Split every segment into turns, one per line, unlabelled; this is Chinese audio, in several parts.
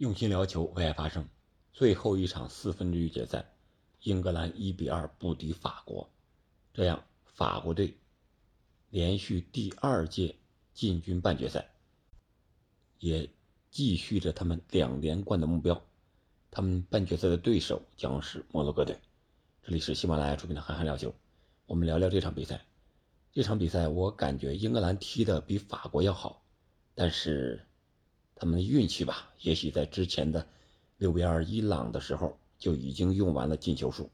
用心聊球，为爱发声。最后一场四分之一决赛，英格兰一比二不敌法国，这样法国队连续第二届进军半决赛，也继续着他们两连冠的目标。他们半决赛的对手将是摩洛哥队。这里是喜马拉雅出品的《憨憨聊球》，我们聊聊这场比赛。这场比赛我感觉英格兰踢的比法国要好，但是。他们的运气吧，也许在之前的六比二伊朗的时候就已经用完了进球数，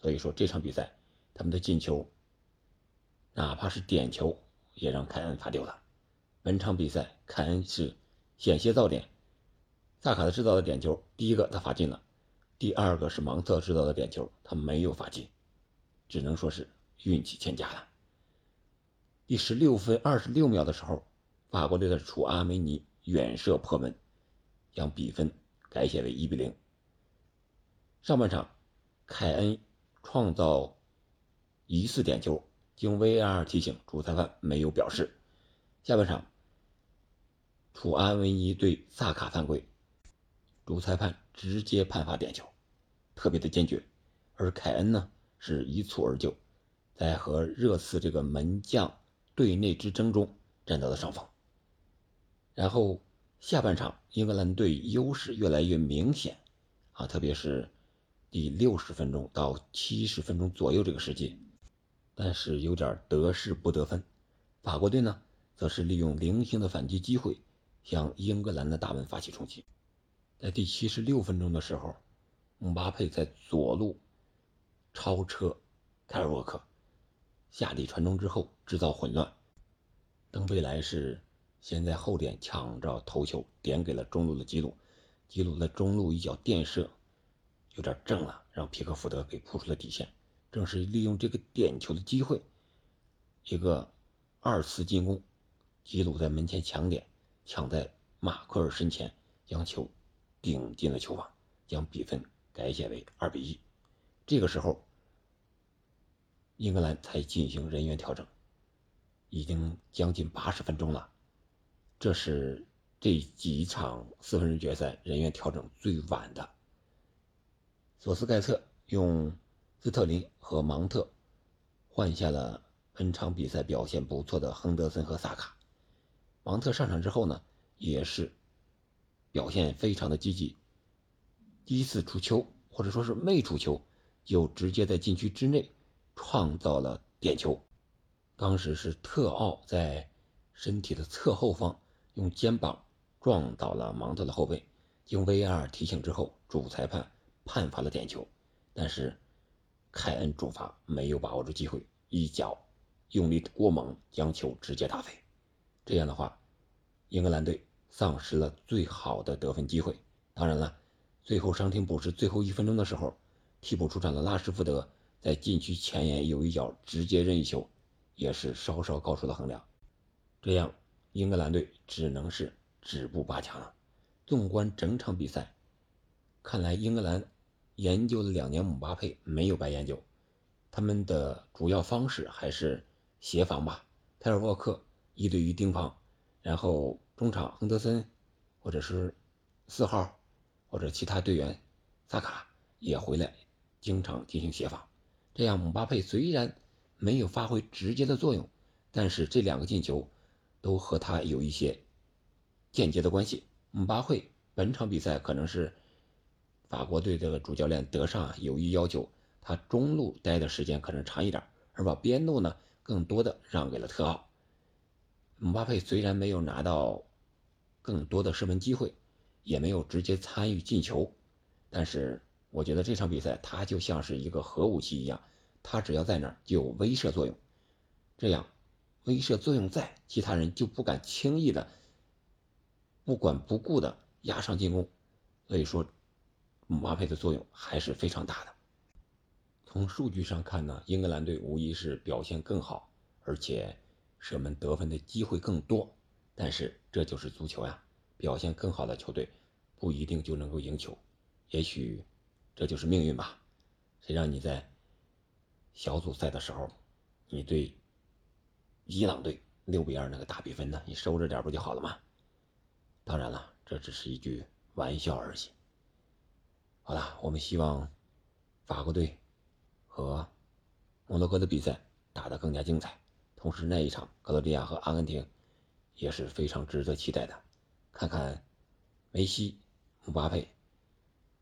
所以说这场比赛他们的进球，哪怕是点球也让凯恩罚丢了。本场比赛凯恩是险些造点，萨卡的制造的点球，第一个他罚进了，第二个是芒特制造的点球，他没有罚进，只能说是运气欠佳了。第十六分二十六秒的时候，法国队的楚阿梅尼。远射破门，将比分改写为一比零。上半场，凯恩创造疑似点球，经 VAR 提醒，主裁判没有表示。下半场，楚安维尼对萨卡犯规，主裁判直接判罚点球，特别的坚决。而凯恩呢，是一蹴而就，在和热刺这个门将队内之争中占到了上风。然后下半场，英格兰队优势越来越明显，啊，特别是第六十分钟到七十分钟左右这个时间，但是有点得势不得分。法国队呢，则是利用零星的反击机会，向英格兰的大门发起冲击。在第七十六分钟的时候，姆巴佩在左路超车凯尔沃克，下底传中之后制造混乱，登贝莱是。先在后点抢着头球，点给了中路的吉鲁，吉鲁的中路一脚垫射，有点正了，让皮克福德给扑出了底线。正是利用这个点球的机会，一个二次进攻，吉鲁在门前抢点，抢在马奎尔身前，将球顶进了球网，将比分改写为二比一。这个时候，英格兰才进行人员调整，已经将近八十分钟了。这是这几场四分之决赛人员调整最晚的。索斯盖特用斯特林和芒特换下了本场比赛表现不错的亨德森和萨卡。芒特上场之后呢，也是表现非常的积极，第一次出球或者说是没出球，就直接在禁区之内创造了点球。当时是特奥在身体的侧后方。用肩膀撞倒了芒特的后背，经 VAR 提醒之后，主裁判判罚了点球，但是凯恩主罚没有把握住机会，一脚用力过猛，将球直接打飞。这样的话，英格兰队丧失了最好的得分机会。当然了，最后伤停补时最后一分钟的时候，替补出场的拉什福德在禁区前沿有一脚直接任意球，也是稍稍高出了横梁。这样。英格兰队只能是止步八强了。纵观整场比赛，看来英格兰研究了两年姆巴佩没有白研究。他们的主要方式还是协防吧，泰尔沃克一对一盯防，然后中场亨德森或者是四号或者其他队员萨卡也回来经常进行协防。这样姆巴佩虽然没有发挥直接的作用，但是这两个进球。都和他有一些间接的关系。姆巴佩本场比赛可能是法国队的主教练德尚有意要求他中路待的时间可能长一点，而把边路呢更多的让给了特奥。姆巴佩虽然没有拿到更多的射门机会，也没有直接参与进球，但是我觉得这场比赛他就像是一个核武器一样，他只要在那儿就有威慑作用，这样。威慑作用在，其他人就不敢轻易的、不管不顾的压上进攻，所以说，姆巴佩的作用还是非常大的。从数据上看呢，英格兰队无疑是表现更好，而且射门得分的机会更多。但是这就是足球呀，表现更好的球队不一定就能够赢球，也许这就是命运吧。谁让你在小组赛的时候，你对？伊朗队六比二那个大比分呢？你收着点不就好了吗？当然了，这只是一句玩笑而已。好了，我们希望法国队和摩洛哥的比赛打得更加精彩。同时，那一场克罗地亚和阿根廷也是非常值得期待的，看看梅西、姆巴佩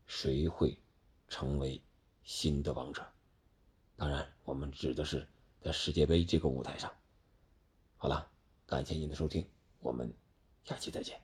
谁会成为新的王者。当然，我们指的是在世界杯这个舞台上。好了，感谢您的收听，我们下期再见。